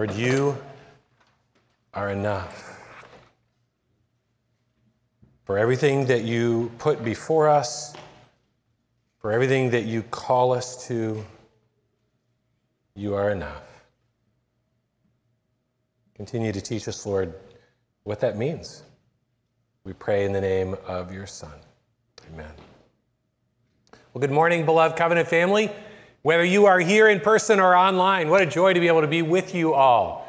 Lord, you are enough. For everything that you put before us, for everything that you call us to, you are enough. Continue to teach us, Lord, what that means. We pray in the name of your Son. Amen. Well, good morning, beloved covenant family. Whether you are here in person or online, what a joy to be able to be with you all.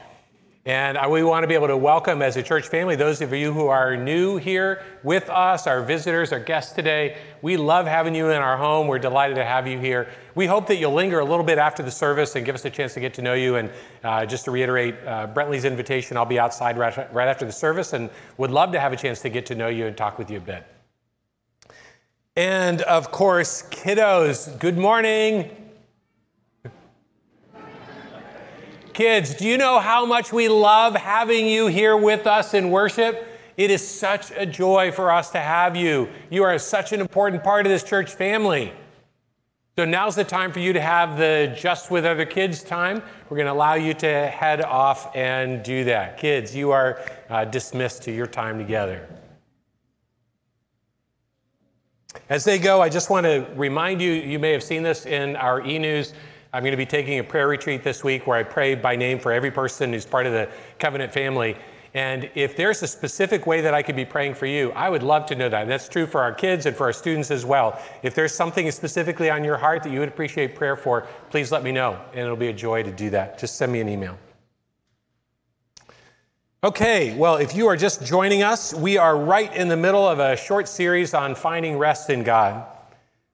And we want to be able to welcome as a church family those of you who are new here with us, our visitors, our guests today. We love having you in our home. We're delighted to have you here. We hope that you'll linger a little bit after the service and give us a chance to get to know you. And uh, just to reiterate uh, Brentley's invitation, I'll be outside right, right after the service and would love to have a chance to get to know you and talk with you a bit. And of course, kiddos, good morning. Kids, do you know how much we love having you here with us in worship? It is such a joy for us to have you. You are such an important part of this church family. So now's the time for you to have the just with other kids time. We're going to allow you to head off and do that. Kids, you are uh, dismissed to your time together. As they go, I just want to remind you you may have seen this in our e news. I'm going to be taking a prayer retreat this week where I pray by name for every person who's part of the covenant family. And if there's a specific way that I could be praying for you, I would love to know that. And that's true for our kids and for our students as well. If there's something specifically on your heart that you would appreciate prayer for, please let me know. And it'll be a joy to do that. Just send me an email. Okay, well, if you are just joining us, we are right in the middle of a short series on finding rest in God.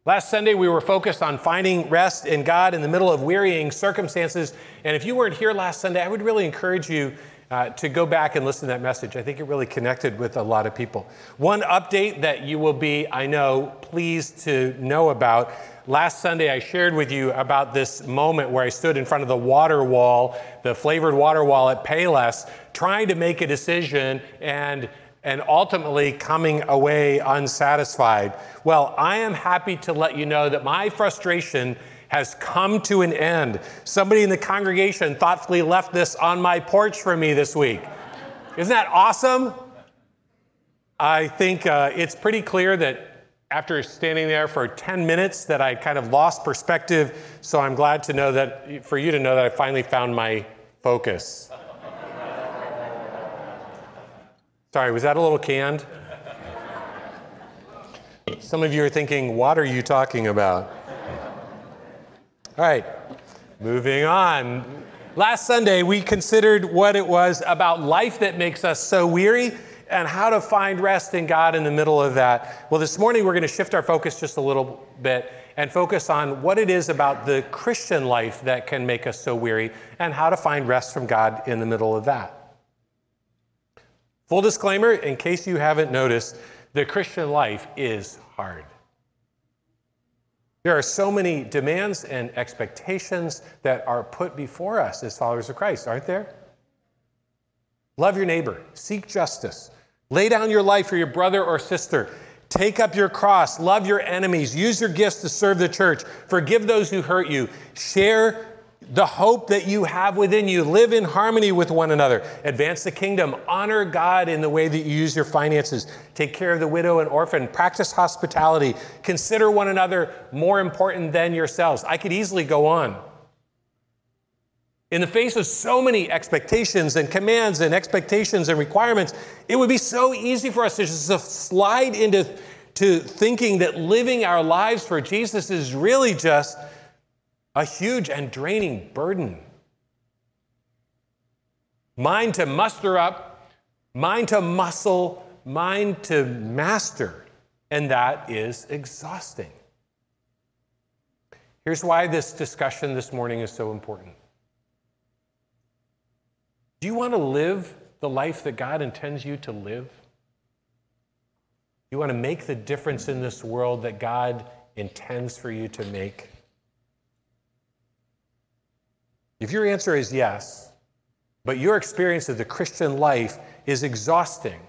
Last Sunday, we were focused on finding rest in God in the middle of wearying circumstances. And if you weren't here last Sunday, I would really encourage you uh, to go back and listen to that message. I think it really connected with a lot of people. One update that you will be, I know, pleased to know about. Last Sunday, I shared with you about this moment where I stood in front of the water wall, the flavored water wall at Payless, trying to make a decision and and ultimately coming away unsatisfied. Well, I am happy to let you know that my frustration has come to an end. Somebody in the congregation thoughtfully left this on my porch for me this week. Isn't that awesome? I think uh, it's pretty clear that after standing there for 10 minutes that I kind of lost perspective. So I'm glad to know that for you to know that I finally found my focus. Sorry, was that a little canned? Some of you are thinking, what are you talking about? All right, moving on. Last Sunday, we considered what it was about life that makes us so weary and how to find rest in God in the middle of that. Well, this morning, we're going to shift our focus just a little bit and focus on what it is about the Christian life that can make us so weary and how to find rest from God in the middle of that. Full disclaimer, in case you haven't noticed, the Christian life is hard. There are so many demands and expectations that are put before us as followers of Christ, aren't there? Love your neighbor, seek justice, lay down your life for your brother or sister, take up your cross, love your enemies, use your gifts to serve the church, forgive those who hurt you, share the hope that you have within you. Live in harmony with one another. Advance the kingdom. Honor God in the way that you use your finances. Take care of the widow and orphan. Practice hospitality. Consider one another more important than yourselves. I could easily go on. In the face of so many expectations and commands and expectations and requirements, it would be so easy for us to just slide into to thinking that living our lives for Jesus is really just a huge and draining burden. Mind to muster up, mind to muscle, mind to master, and that is exhausting. Here's why this discussion this morning is so important. Do you want to live the life that God intends you to live? You want to make the difference in this world that God intends for you to make? If your answer is yes, but your experience of the Christian life is exhausting,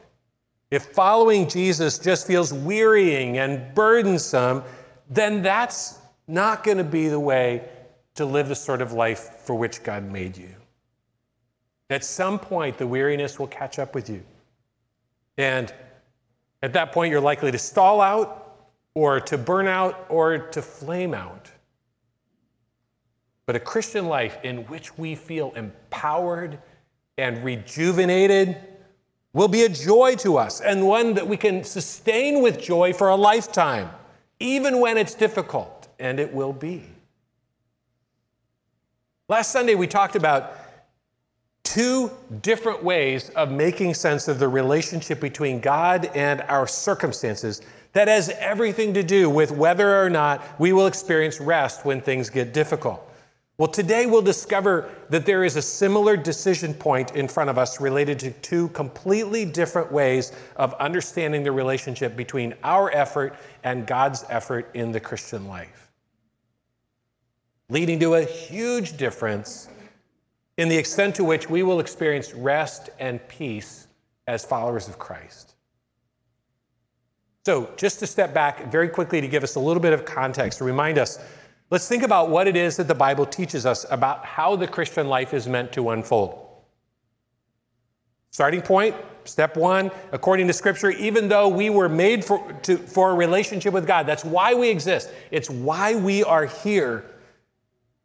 if following Jesus just feels wearying and burdensome, then that's not going to be the way to live the sort of life for which God made you. At some point, the weariness will catch up with you. And at that point, you're likely to stall out or to burn out or to flame out. But a Christian life in which we feel empowered and rejuvenated will be a joy to us and one that we can sustain with joy for a lifetime, even when it's difficult, and it will be. Last Sunday, we talked about two different ways of making sense of the relationship between God and our circumstances that has everything to do with whether or not we will experience rest when things get difficult. Well, today we'll discover that there is a similar decision point in front of us related to two completely different ways of understanding the relationship between our effort and God's effort in the Christian life, leading to a huge difference in the extent to which we will experience rest and peace as followers of Christ. So, just to step back very quickly to give us a little bit of context, to remind us, let's think about what it is that the Bible teaches us about how the Christian life is meant to unfold. Starting point, step one, according to Scripture, even though we were made for, to, for a relationship with God, that's why we exist. It's why we are here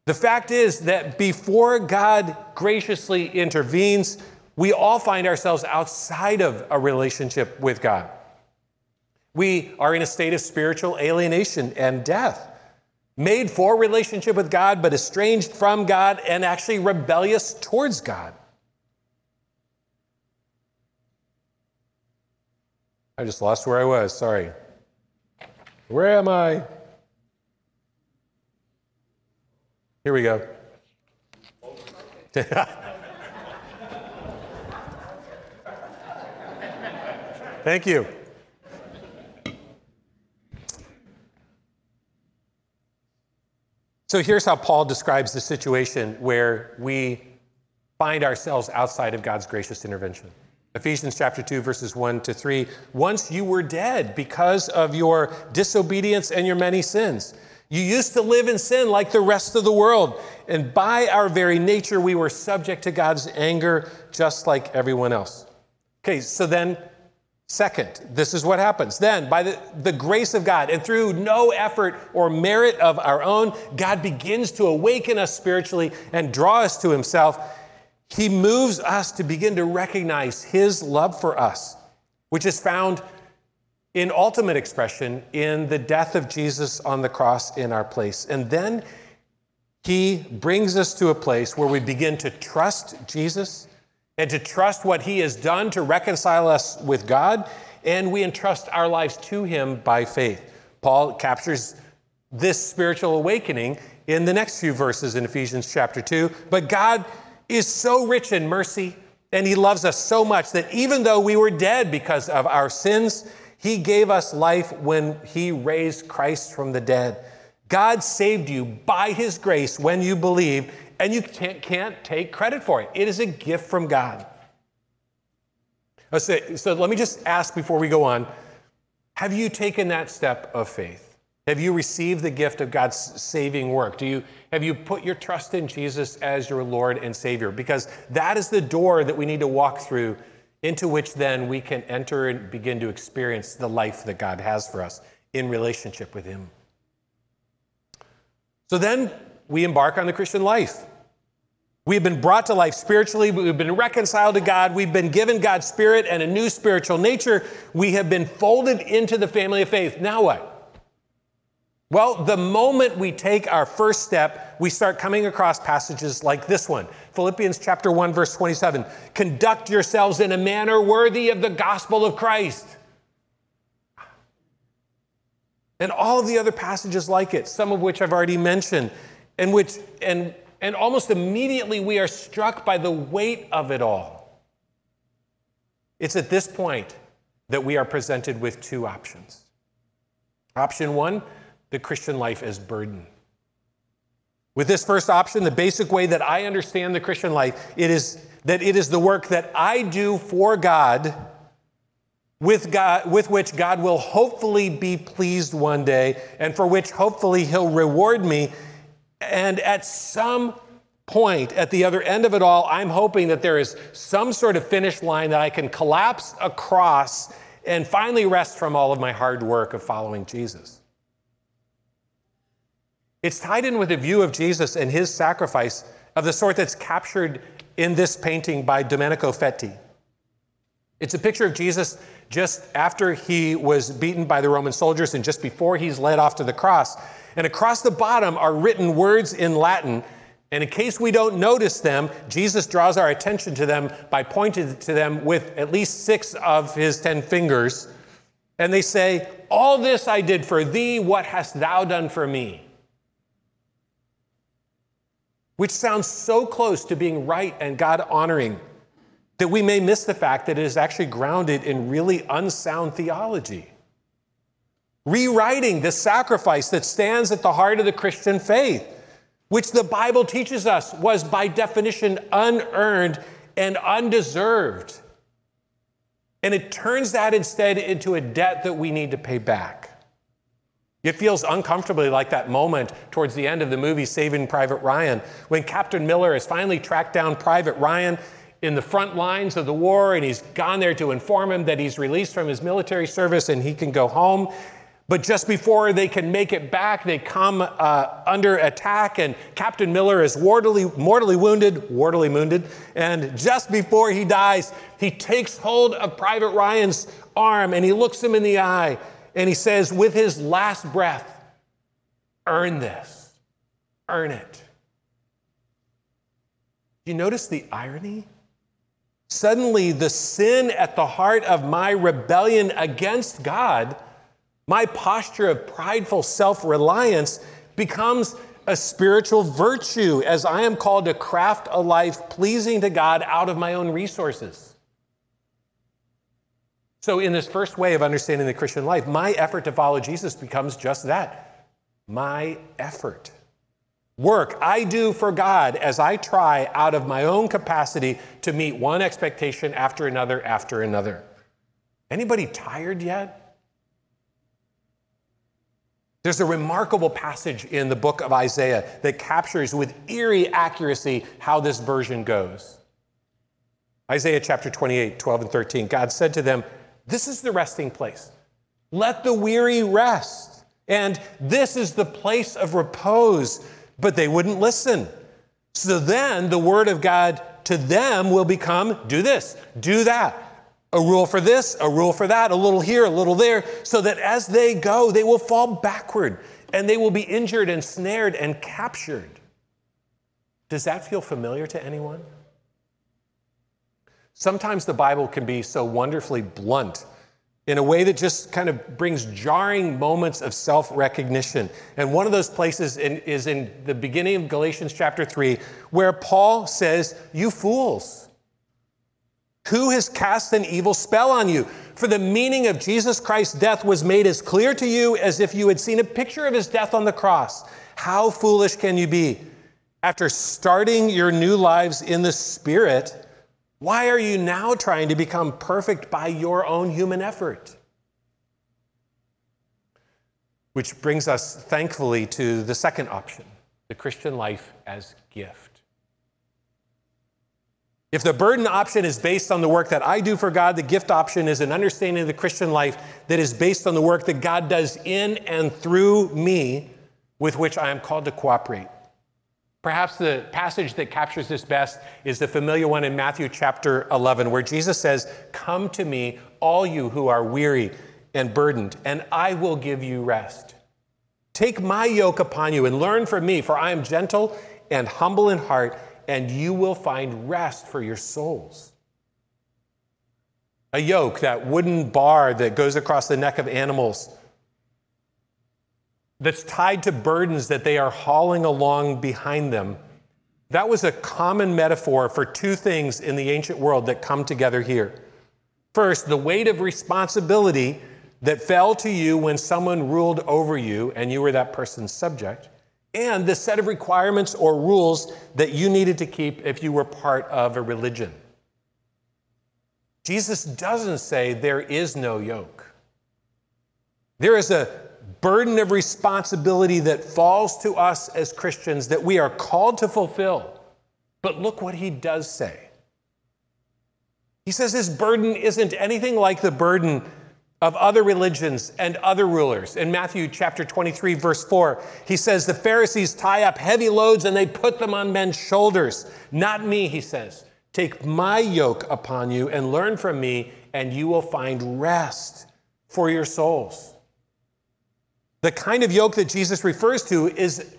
the fact is that before God graciously intervenes, we all find ourselves outside of a relationship with God. We are in a state of spiritual alienation and death, made for relationship with God, but estranged from God and actually rebellious towards God. I just lost where I was, sorry. Where am I? Here we go. Thank you. So here's how Paul describes the situation where we find ourselves outside of God's gracious intervention. Ephesians chapter 2, verses 1 to 3. Once you were dead because of your disobedience and your many sins. You used to live in sin like the rest of the world. And by our very nature, we were subject to God's anger just like everyone else. Okay, so then, second, this is what happens. Then, by the, the grace of God and through no effort or merit of our own, God begins to awaken us spiritually and draw us to Himself. He moves us to begin to recognize His love for us, which is found in ultimate expression in the death of Jesus on the cross in our place. And then he brings us to a place where we begin to trust Jesus and to trust what he has done to reconcile us with God, and we entrust our lives to him by faith. Paul captures this spiritual awakening in the next few verses in Ephesians chapter 2. But God is so rich in mercy, and he loves us so much that even though we were dead because of our sins, he gave us life when He raised Christ from the dead. God saved you by His grace when you believe, and you can't, can't take credit for it. It is a gift from God. So let me just ask before we go on Have you taken that step of faith? Have you received the gift of God's saving work? Do you, have you put your trust in Jesus as your Lord and Savior? Because that is the door that we need to walk through into which then we can enter and begin to experience the life that God has for us in relationship with Him. So then we embark on the Christian life. We've been brought to life spiritually. We've been reconciled to God. We've been given God's Spirit and a new spiritual nature. We have been folded into the family of faith. Now what? Well, the moment we take our first step, we start coming across passages like this one Philippians chapter 1, verse 27. Conduct yourselves in a manner worthy of the gospel of Christ. And all the other passages like it, some of which I've already mentioned, and which and and almost immediately we are struck by the weight of it all. It's at this point that we are presented with two options. Option one, the Christian life as burden. With this first option, the basic way that I understand the Christian life, it is that it is the work that I do for God with God with which God will hopefully be pleased one day and for which hopefully he'll reward me and at some point, at the other end of it all, I'm hoping that there is some sort of finish line that I can collapse across and finally rest from all of my hard work of following Jesus. It's tied in with a view of Jesus and his sacrifice of the sort that's captured in this painting by Domenico Fetti. It's a picture of Jesus just after he was beaten by the Roman soldiers and just before he's led off to the cross. And across the bottom are written words in Latin. And in case we don't notice them, Jesus draws our attention to them by pointing to them with at least six of his ten fingers. And they say, All this I did for thee, what hast thou done for me? Which sounds so close to being right and God honoring that we may miss the fact that it is actually grounded in really unsound theology. Rewriting the sacrifice that stands at the heart of the Christian faith, which the Bible teaches us was by definition unearned and undeserved. And it turns that instead into a debt that we need to pay back. It feels uncomfortably like that moment towards the end of the movie Saving Private Ryan when Captain Miller has finally tracked down Private Ryan in the front lines of the war, and he's gone there to inform him that he's released from his military service and he can go home. But just before they can make it back, they come uh, under attack, and Captain Miller is mortally, mortally wounded, mortally wounded. And just before he dies, he takes hold of Private Ryan's arm and he looks him in the eye and he says, with his last breath, Earn this, earn it. Do You notice the irony? Suddenly, the sin at the heart of my rebellion against God, my posture of prideful self reliance, becomes a spiritual virtue as I am called to craft a life pleasing to God out of my own resources. So, in this first way of understanding the Christian life, my effort to follow Jesus becomes just that my effort work I do for God as I try out of my own capacity to meet one expectation after another after another. Anybody tired yet? There's a remarkable passage in the book of Isaiah that captures with eerie accuracy how this version goes. Isaiah chapter 28, 12 and 13. God said to them, This is the resting place. Let the weary rest. And this is the place of repose but they wouldn't listen. So then the word of God to them will become do this, do that. A rule for this, a rule for that, a little here, a little there, so that as they go, they will fall backward and they will be injured and snared and captured. Does that feel familiar to anyone? Sometimes the Bible can be so wonderfully blunt in a way that just kind of brings jarring moments of self recognition. And one of those places in, is in the beginning of Galatians chapter 3, where Paul says, You fools, who has cast an evil spell on you? For the meaning of Jesus Christ's death was made as clear to you as if you had seen a picture of his death on the cross. How foolish can you be? After starting your new lives in the Spirit, why are you now trying to become perfect by your own human effort? Which brings us, thankfully, to the second option the Christian life as gift. If the burden option is based on the work that I do for God, the gift option is an understanding of the Christian life that is based on the work that God does in and through me with which I am called to cooperate. Perhaps the passage that captures this best is the familiar one in Matthew chapter 11, where Jesus says, Come to me, all you who are weary and burdened, and I will give you rest. Take my yoke upon you and learn from me, for I am gentle and humble in heart, and you will find rest for your souls. A yoke, that wooden bar that goes across the neck of animals that's tied to burdens that they are hauling along behind them. That was a common metaphor for two things in the ancient world that come together here. First, the weight of responsibility that fell to you when someone ruled over you and you were that person's subject, and the set of requirements or rules that you needed to keep if you were part of a religion. Jesus doesn't say there is no yoke. There is a burden of responsibility that falls to us as Christians that we are called to fulfill. But look what he does say. He says his burden isn't anything like the burden of other religions and other rulers. In Matthew chapter 23, verse 4, he says, The Pharisees tie up heavy loads and they put them on men's shoulders. Not me, he says. Take my yoke upon you and learn from me, and you will find rest for your souls. The kind of yoke that Jesus refers to is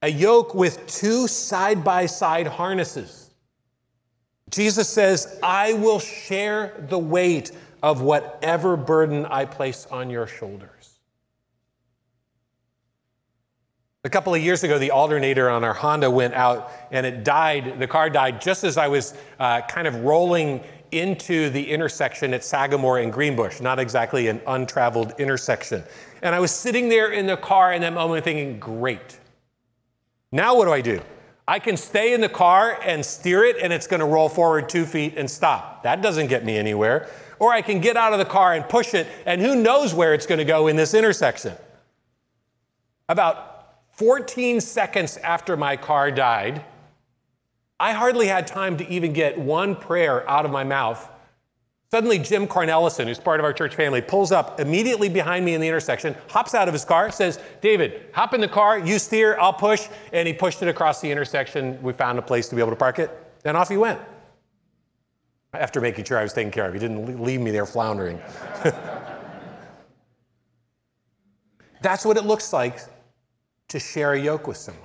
a yoke with two side by side harnesses. Jesus says, I will share the weight of whatever burden I place on your shoulders. A couple of years ago, the alternator on our Honda went out and it died. The car died just as I was uh, kind of rolling into the intersection at Sagamore and Greenbush, not exactly an untraveled intersection. And I was sitting there in the car in that moment thinking, great. Now what do I do? I can stay in the car and steer it, and it's going to roll forward two feet and stop. That doesn't get me anywhere. Or I can get out of the car and push it, and who knows where it's going to go in this intersection. About 14 seconds after my car died, I hardly had time to even get one prayer out of my mouth. Suddenly, Jim Cornelison, who's part of our church family, pulls up immediately behind me in the intersection, hops out of his car, says, David, hop in the car, you steer, I'll push. And he pushed it across the intersection. We found a place to be able to park it. Then off he went. After making sure I was taken care of, he didn't leave me there floundering. That's what it looks like to share a yoke with someone.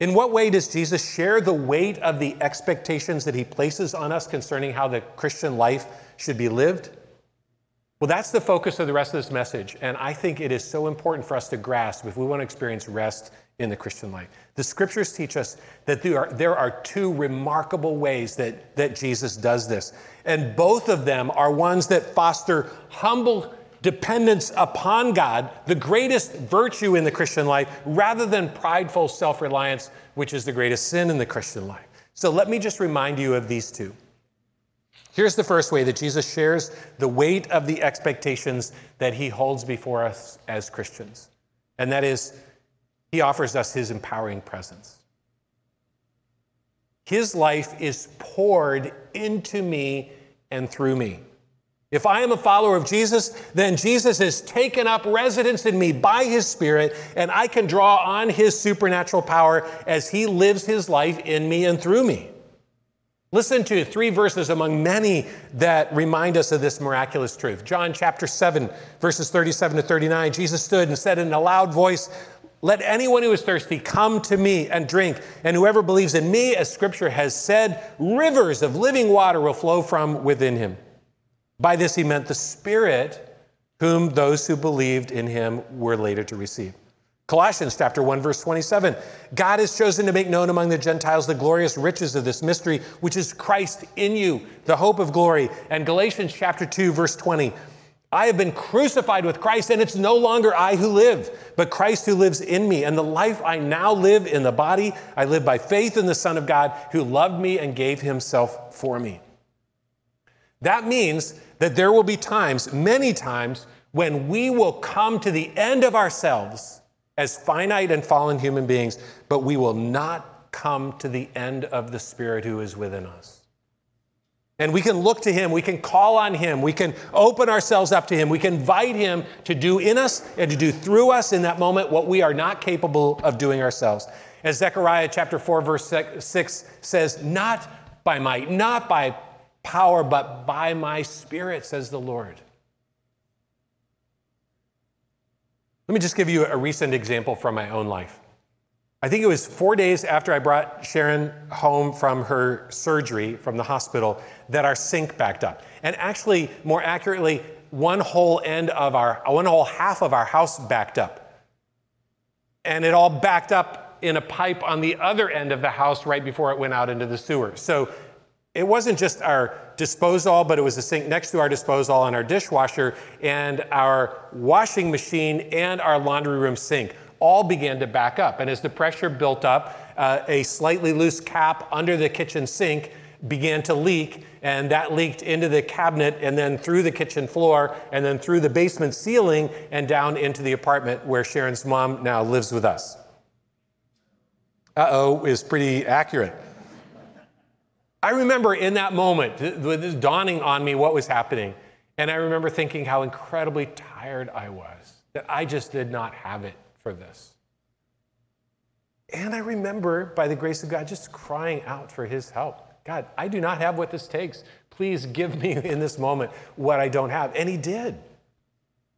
In what way does Jesus share the weight of the expectations that he places on us concerning how the Christian life should be lived? Well, that's the focus of the rest of this message. And I think it is so important for us to grasp if we want to experience rest in the Christian life. The scriptures teach us that there are, there are two remarkable ways that, that Jesus does this. And both of them are ones that foster humble dependence upon God, the greatest virtue in the Christian life, rather than prideful self reliance, which is the greatest sin in the Christian life. So let me just remind you of these two. Here's the first way that Jesus shares the weight of the expectations that he holds before us as Christians, and that is, he offers us his empowering presence. His life is poured into me and through me. If I am a follower of Jesus, then Jesus has taken up residence in me by his Spirit, and I can draw on his supernatural power as he lives his life in me and through me. Listen to three verses among many that remind us of this miraculous truth. John chapter 7, verses 37 to 39. Jesus stood and said in a loud voice, Let anyone who is thirsty come to me and drink. And whoever believes in me, as scripture has said, rivers of living water will flow from within him. By this he meant the Spirit, whom those who believed in him were later to receive. Colossians chapter 1 verse 27. God has chosen to make known among the Gentiles the glorious riches of this mystery, which is Christ in you, the hope of glory. And Galatians chapter 2 verse 20. I have been crucified with Christ, and it's no longer I who live, but Christ who lives in me. And the life I now live in the body, I live by faith in the Son of God who loved me and gave himself for me. That means that there will be times, many times, when we will come to the end of ourselves as finite and fallen human beings, but we will not come to the end of the Spirit who is within us. And we can look to Him, we can call on Him, we can open ourselves up to Him, we can invite Him to do in us and to do through us in that moment what we are not capable of doing ourselves. As Zechariah chapter 4, verse 6 says, Not by might, not by power, but by my spirit, says the Lord. Let me just give you a recent example from my own life. I think it was four days after I brought Sharon home from her surgery from the hospital that our sink backed up. And actually, more accurately, one whole end of our, one whole half of our house backed up. And it all backed up in a pipe on the other end of the house right before it went out into the sewer. So it wasn't just our disposal, but it was the sink next to our disposal and our dishwasher and our washing machine and our laundry room sink all began to back up. And as the pressure built up, uh, a slightly loose cap under the kitchen sink began to leak, and that leaked into the cabinet and then through the kitchen floor and then through the basement ceiling and down into the apartment where Sharon's mom now lives with us. uh oh is pretty accurate. I remember in that moment, with this dawning on me what was happening. And I remember thinking how incredibly tired I was, that I just did not have it for this. And I remember, by the grace of God, just crying out for his help. God, I do not have what this takes. Please give me in this moment what I don't have. And he did.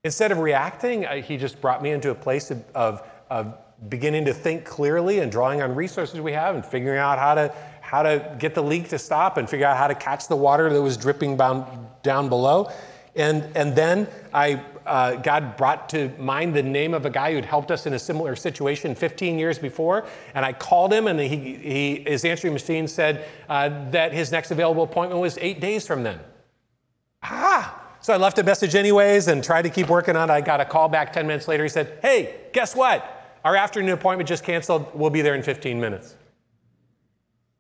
Instead of reacting, uh, he just brought me into a place of, of, of beginning to think clearly and drawing on resources we have and figuring out how to, how to get the leak to stop and figure out how to catch the water that was dripping down, down below. And, and then I, uh, God brought to mind the name of a guy who'd helped us in a similar situation 15 years before. And I called him, and he, he, his answering machine said uh, that his next available appointment was eight days from then. Ah! So I left a message anyways and tried to keep working on it. I got a call back 10 minutes later. He said, Hey, guess what? Our afternoon appointment just canceled. We'll be there in 15 minutes.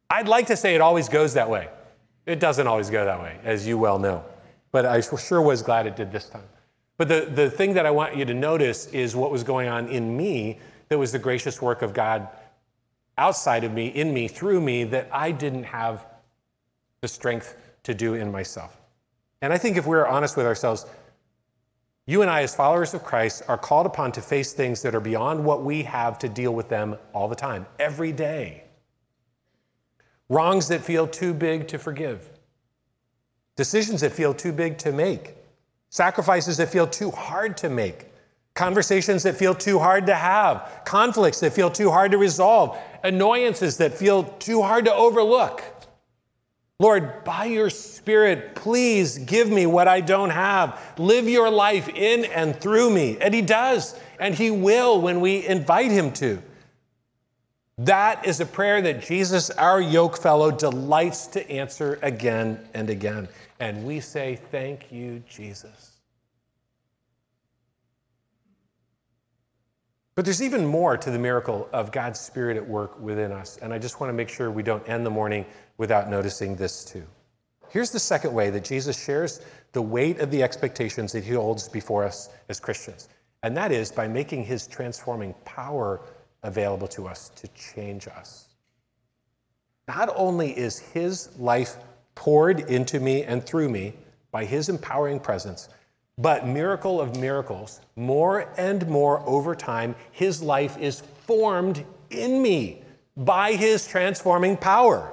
I'd like to say it always goes that way. It doesn't always go that way, as you well know but I sure was glad it did this time. But the, the thing that I want you to notice is what was going on in me that was the gracious work of God outside of me, in me, through me, that I didn't have the strength to do in myself. And I think if we're honest with ourselves, you and I, as followers of Christ, are called upon to face things that are beyond what we have to deal with them all the time, every day. Wrongs that feel too big to forgive decisions that feel too big to make, sacrifices that feel too hard to make, conversations that feel too hard to have, conflicts that feel too hard to resolve, annoyances that feel too hard to overlook. Lord, by your Spirit, please give me what I don't have. Live your life in and through me. And He does, and He will when we invite Him to. That is a prayer that Jesus, our yoke fellow, delights to answer again and again. And we say, Thank you, Jesus. But there's even more to the miracle of God's Spirit at work within us. And I just want to make sure we don't end the morning without noticing this too. Here's the second way that Jesus shares the weight of the expectations that he holds before us as Christians. And that is by making his transforming power available to us to change us. Not only is his life poured into me and through me by his empowering presence, but miracle of miracles, more and more over time, his life is formed in me by his transforming power.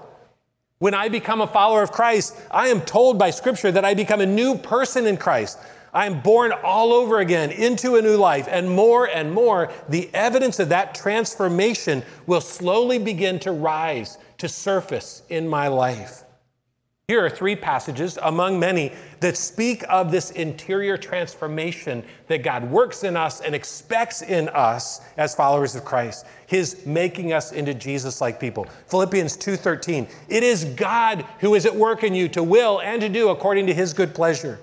When I become a follower of Christ, I am told by Scripture that I become a new person in Christ. I am born all over again into a new life. And more and more, the evidence of that transformation will slowly begin to rise, to surface in my life. Here are three passages among many that speak of this interior transformation that God works in us and expects in us as followers of Christ. His making us into Jesus-like people. Philippians 2:13. It is God who is at work in you to will and to do according to his good pleasure.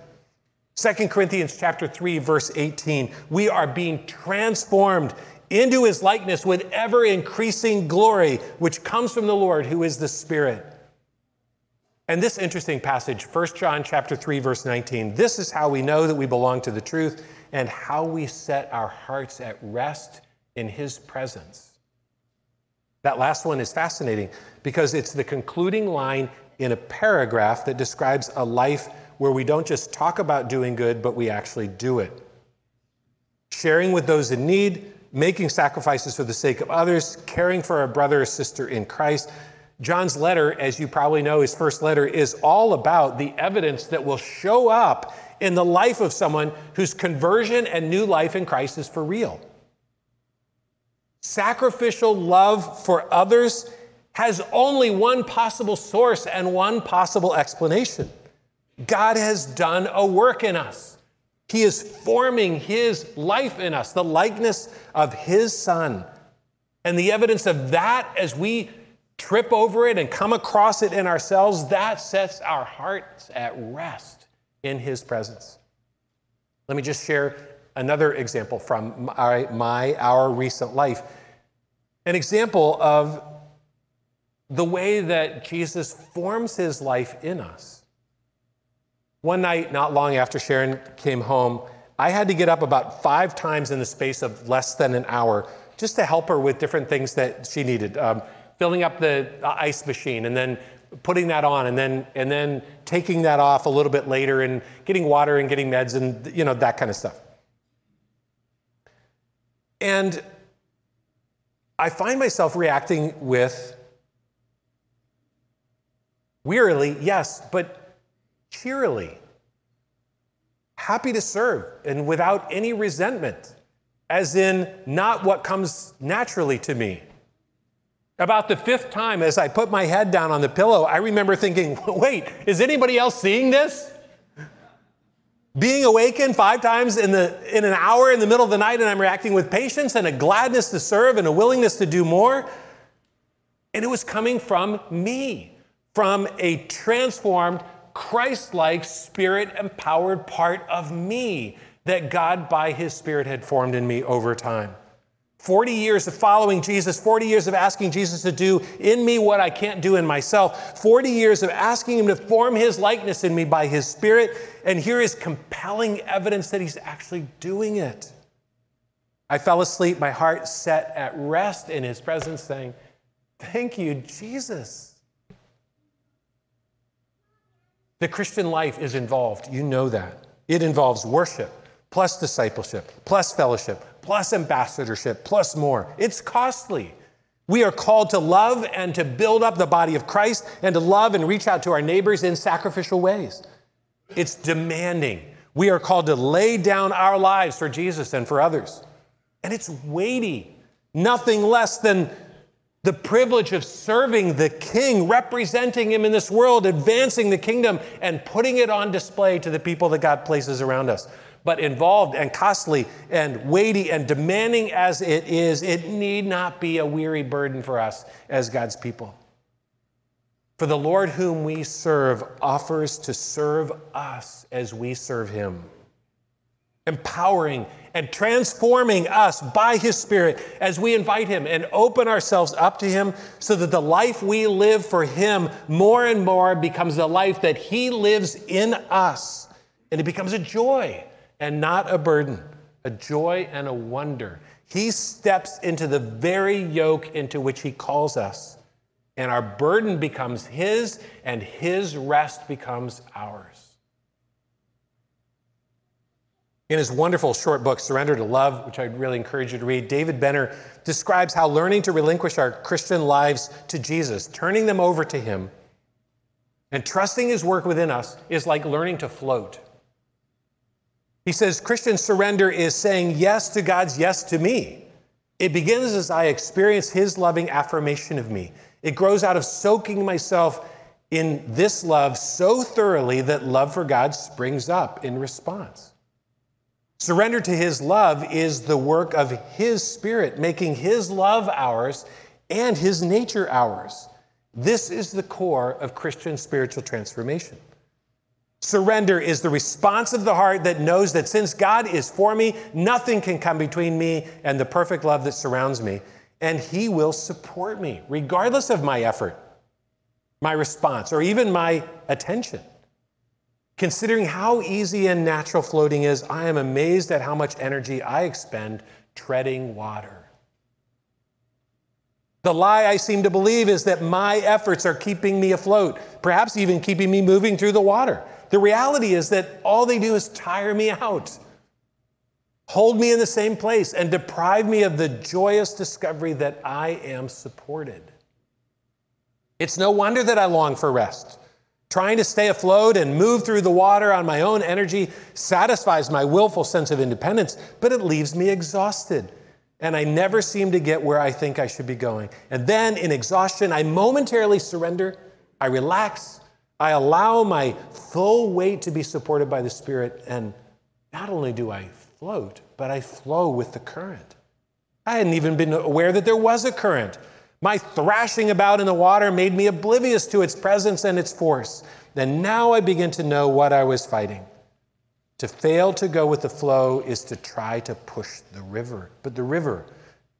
2 Corinthians chapter 3 verse 18, we are being transformed into his likeness with ever increasing glory which comes from the Lord who is the Spirit. And this interesting passage, 1 John chapter 3 verse 19, this is how we know that we belong to the truth and how we set our hearts at rest in his presence. That last one is fascinating because it's the concluding line in a paragraph that describes a life where we don't just talk about doing good, but we actually do it. Sharing with those in need, making sacrifices for the sake of others, caring for a brother or sister in Christ. John's letter, as you probably know, his first letter, is all about the evidence that will show up in the life of someone whose conversion and new life in Christ is for real. Sacrificial love for others has only one possible source and one possible explanation. God has done a work in us. He is forming His life in us, the likeness of His Son. And the evidence of that, as we trip over it and come across it in ourselves, that sets our hearts at rest in His presence. Let me just share another example from my, my our recent life. An example of the way that Jesus forms His life in us. One night, not long after Sharon came home, I had to get up about five times in the space of less than an hour just to help her with different things that she needed. Um, filling up the uh, ice machine and then putting that on and then and then taking that off a little bit later and getting water and getting meds and you know that kind of stuff. And I find myself reacting with wearily, yes, but cheerily. Happy to serve and without any resentment, as in not what comes naturally to me. About the fifth time, as I put my head down on the pillow, I remember thinking, wait, is anybody else seeing this? Being awakened five times in, the, in an hour in the middle of the night, and I'm reacting with patience and a gladness to serve and a willingness to do more. And it was coming from me, from a transformed, Christ like, spirit empowered part of me that God, by His Spirit, had formed in me over time. 40 years of following Jesus, 40 years of asking Jesus to do in me what I can't do in myself, 40 years of asking Him to form His likeness in me by His Spirit, and here is compelling evidence that He's actually doing it. I fell asleep, my heart set at rest in His presence, saying, Thank you, Jesus. The Christian life is involved. You know that. It involves worship, plus discipleship, plus fellowship, plus ambassadorship, plus more. It's costly. We are called to love and to build up the body of Christ and to love and reach out to our neighbors in sacrificial ways. It's demanding. We are called to lay down our lives for Jesus and for others. And it's weighty, nothing less than the privilege of serving the king, representing him in this world, advancing the kingdom, and putting it on display to the people that God places around us but involved and costly and weighty and demanding as it is, it need not be a weary burden for us as God's people. For the Lord whom we serve offers to serve us as we serve him, empowering and transforming us by his Spirit as we invite him and open ourselves up to him so that the life we live for him more and more becomes the life that he lives in us. And it becomes a joy and not a burden, a joy and a wonder. He steps into the very yoke into which He calls us, and our burden becomes His, and His rest becomes ours. In his wonderful short book, Surrender to Love, which I'd really encourage you to read, David Benner describes how learning to relinquish our Christian lives to Jesus, turning them over to Him, and trusting His work within us is like learning to float. He says Christian surrender is saying yes to God's yes to me. It begins as I experience His loving affirmation of me. It grows out of soaking myself in this love so thoroughly that love for God springs up in response. Surrender to His love is the work of His Spirit, making His love ours and His nature ours. This is the core of Christian spiritual transformation. Surrender is the response of the heart that knows that since God is for me, nothing can come between me and the perfect love that surrounds me. And He will support me, regardless of my effort, my response, or even my attention. Considering how easy and natural floating is, I am amazed at how much energy I expend treading water. The lie I seem to believe is that my efforts are keeping me afloat, perhaps even keeping me moving through the water. The reality is that all they do is tire me out, hold me in the same place, and deprive me of the joyous discovery that I am supported. It's no wonder that I long for rest. Trying to stay afloat and move through the water on my own energy satisfies my willful sense of independence, but it leaves me exhausted. And I never seem to get where I think I should be going. And then in exhaustion, I momentarily surrender, I relax, I allow my full weight to be supported by the Spirit, and not only do I float, but I flow with the current. I hadn't even been aware that there was a current. My thrashing about in the water made me oblivious to its presence and its force. And now I begin to know what I was fighting. To fail to go with the flow is to try to push the river. But the river,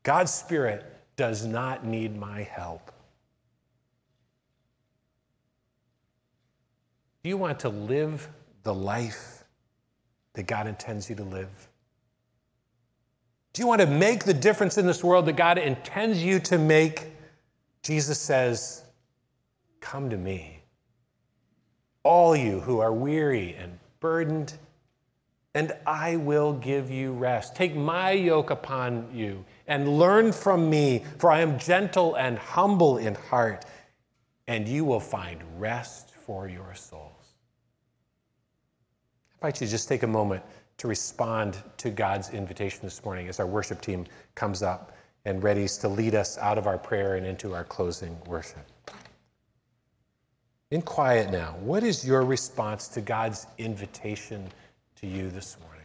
God's Spirit, does not need my help. Do you want to live the life that God intends you to live? Do you want to make the difference in this world that God intends you to make? Jesus says, Come to me, all you who are weary and burdened, and I will give you rest. Take my yoke upon you and learn from me, for I am gentle and humble in heart, and you will find rest for your souls. Invite you to just take a moment to respond to God's invitation this morning as our worship team comes up and readies to lead us out of our prayer and into our closing worship. In quiet now, what is your response to God's invitation to you this morning?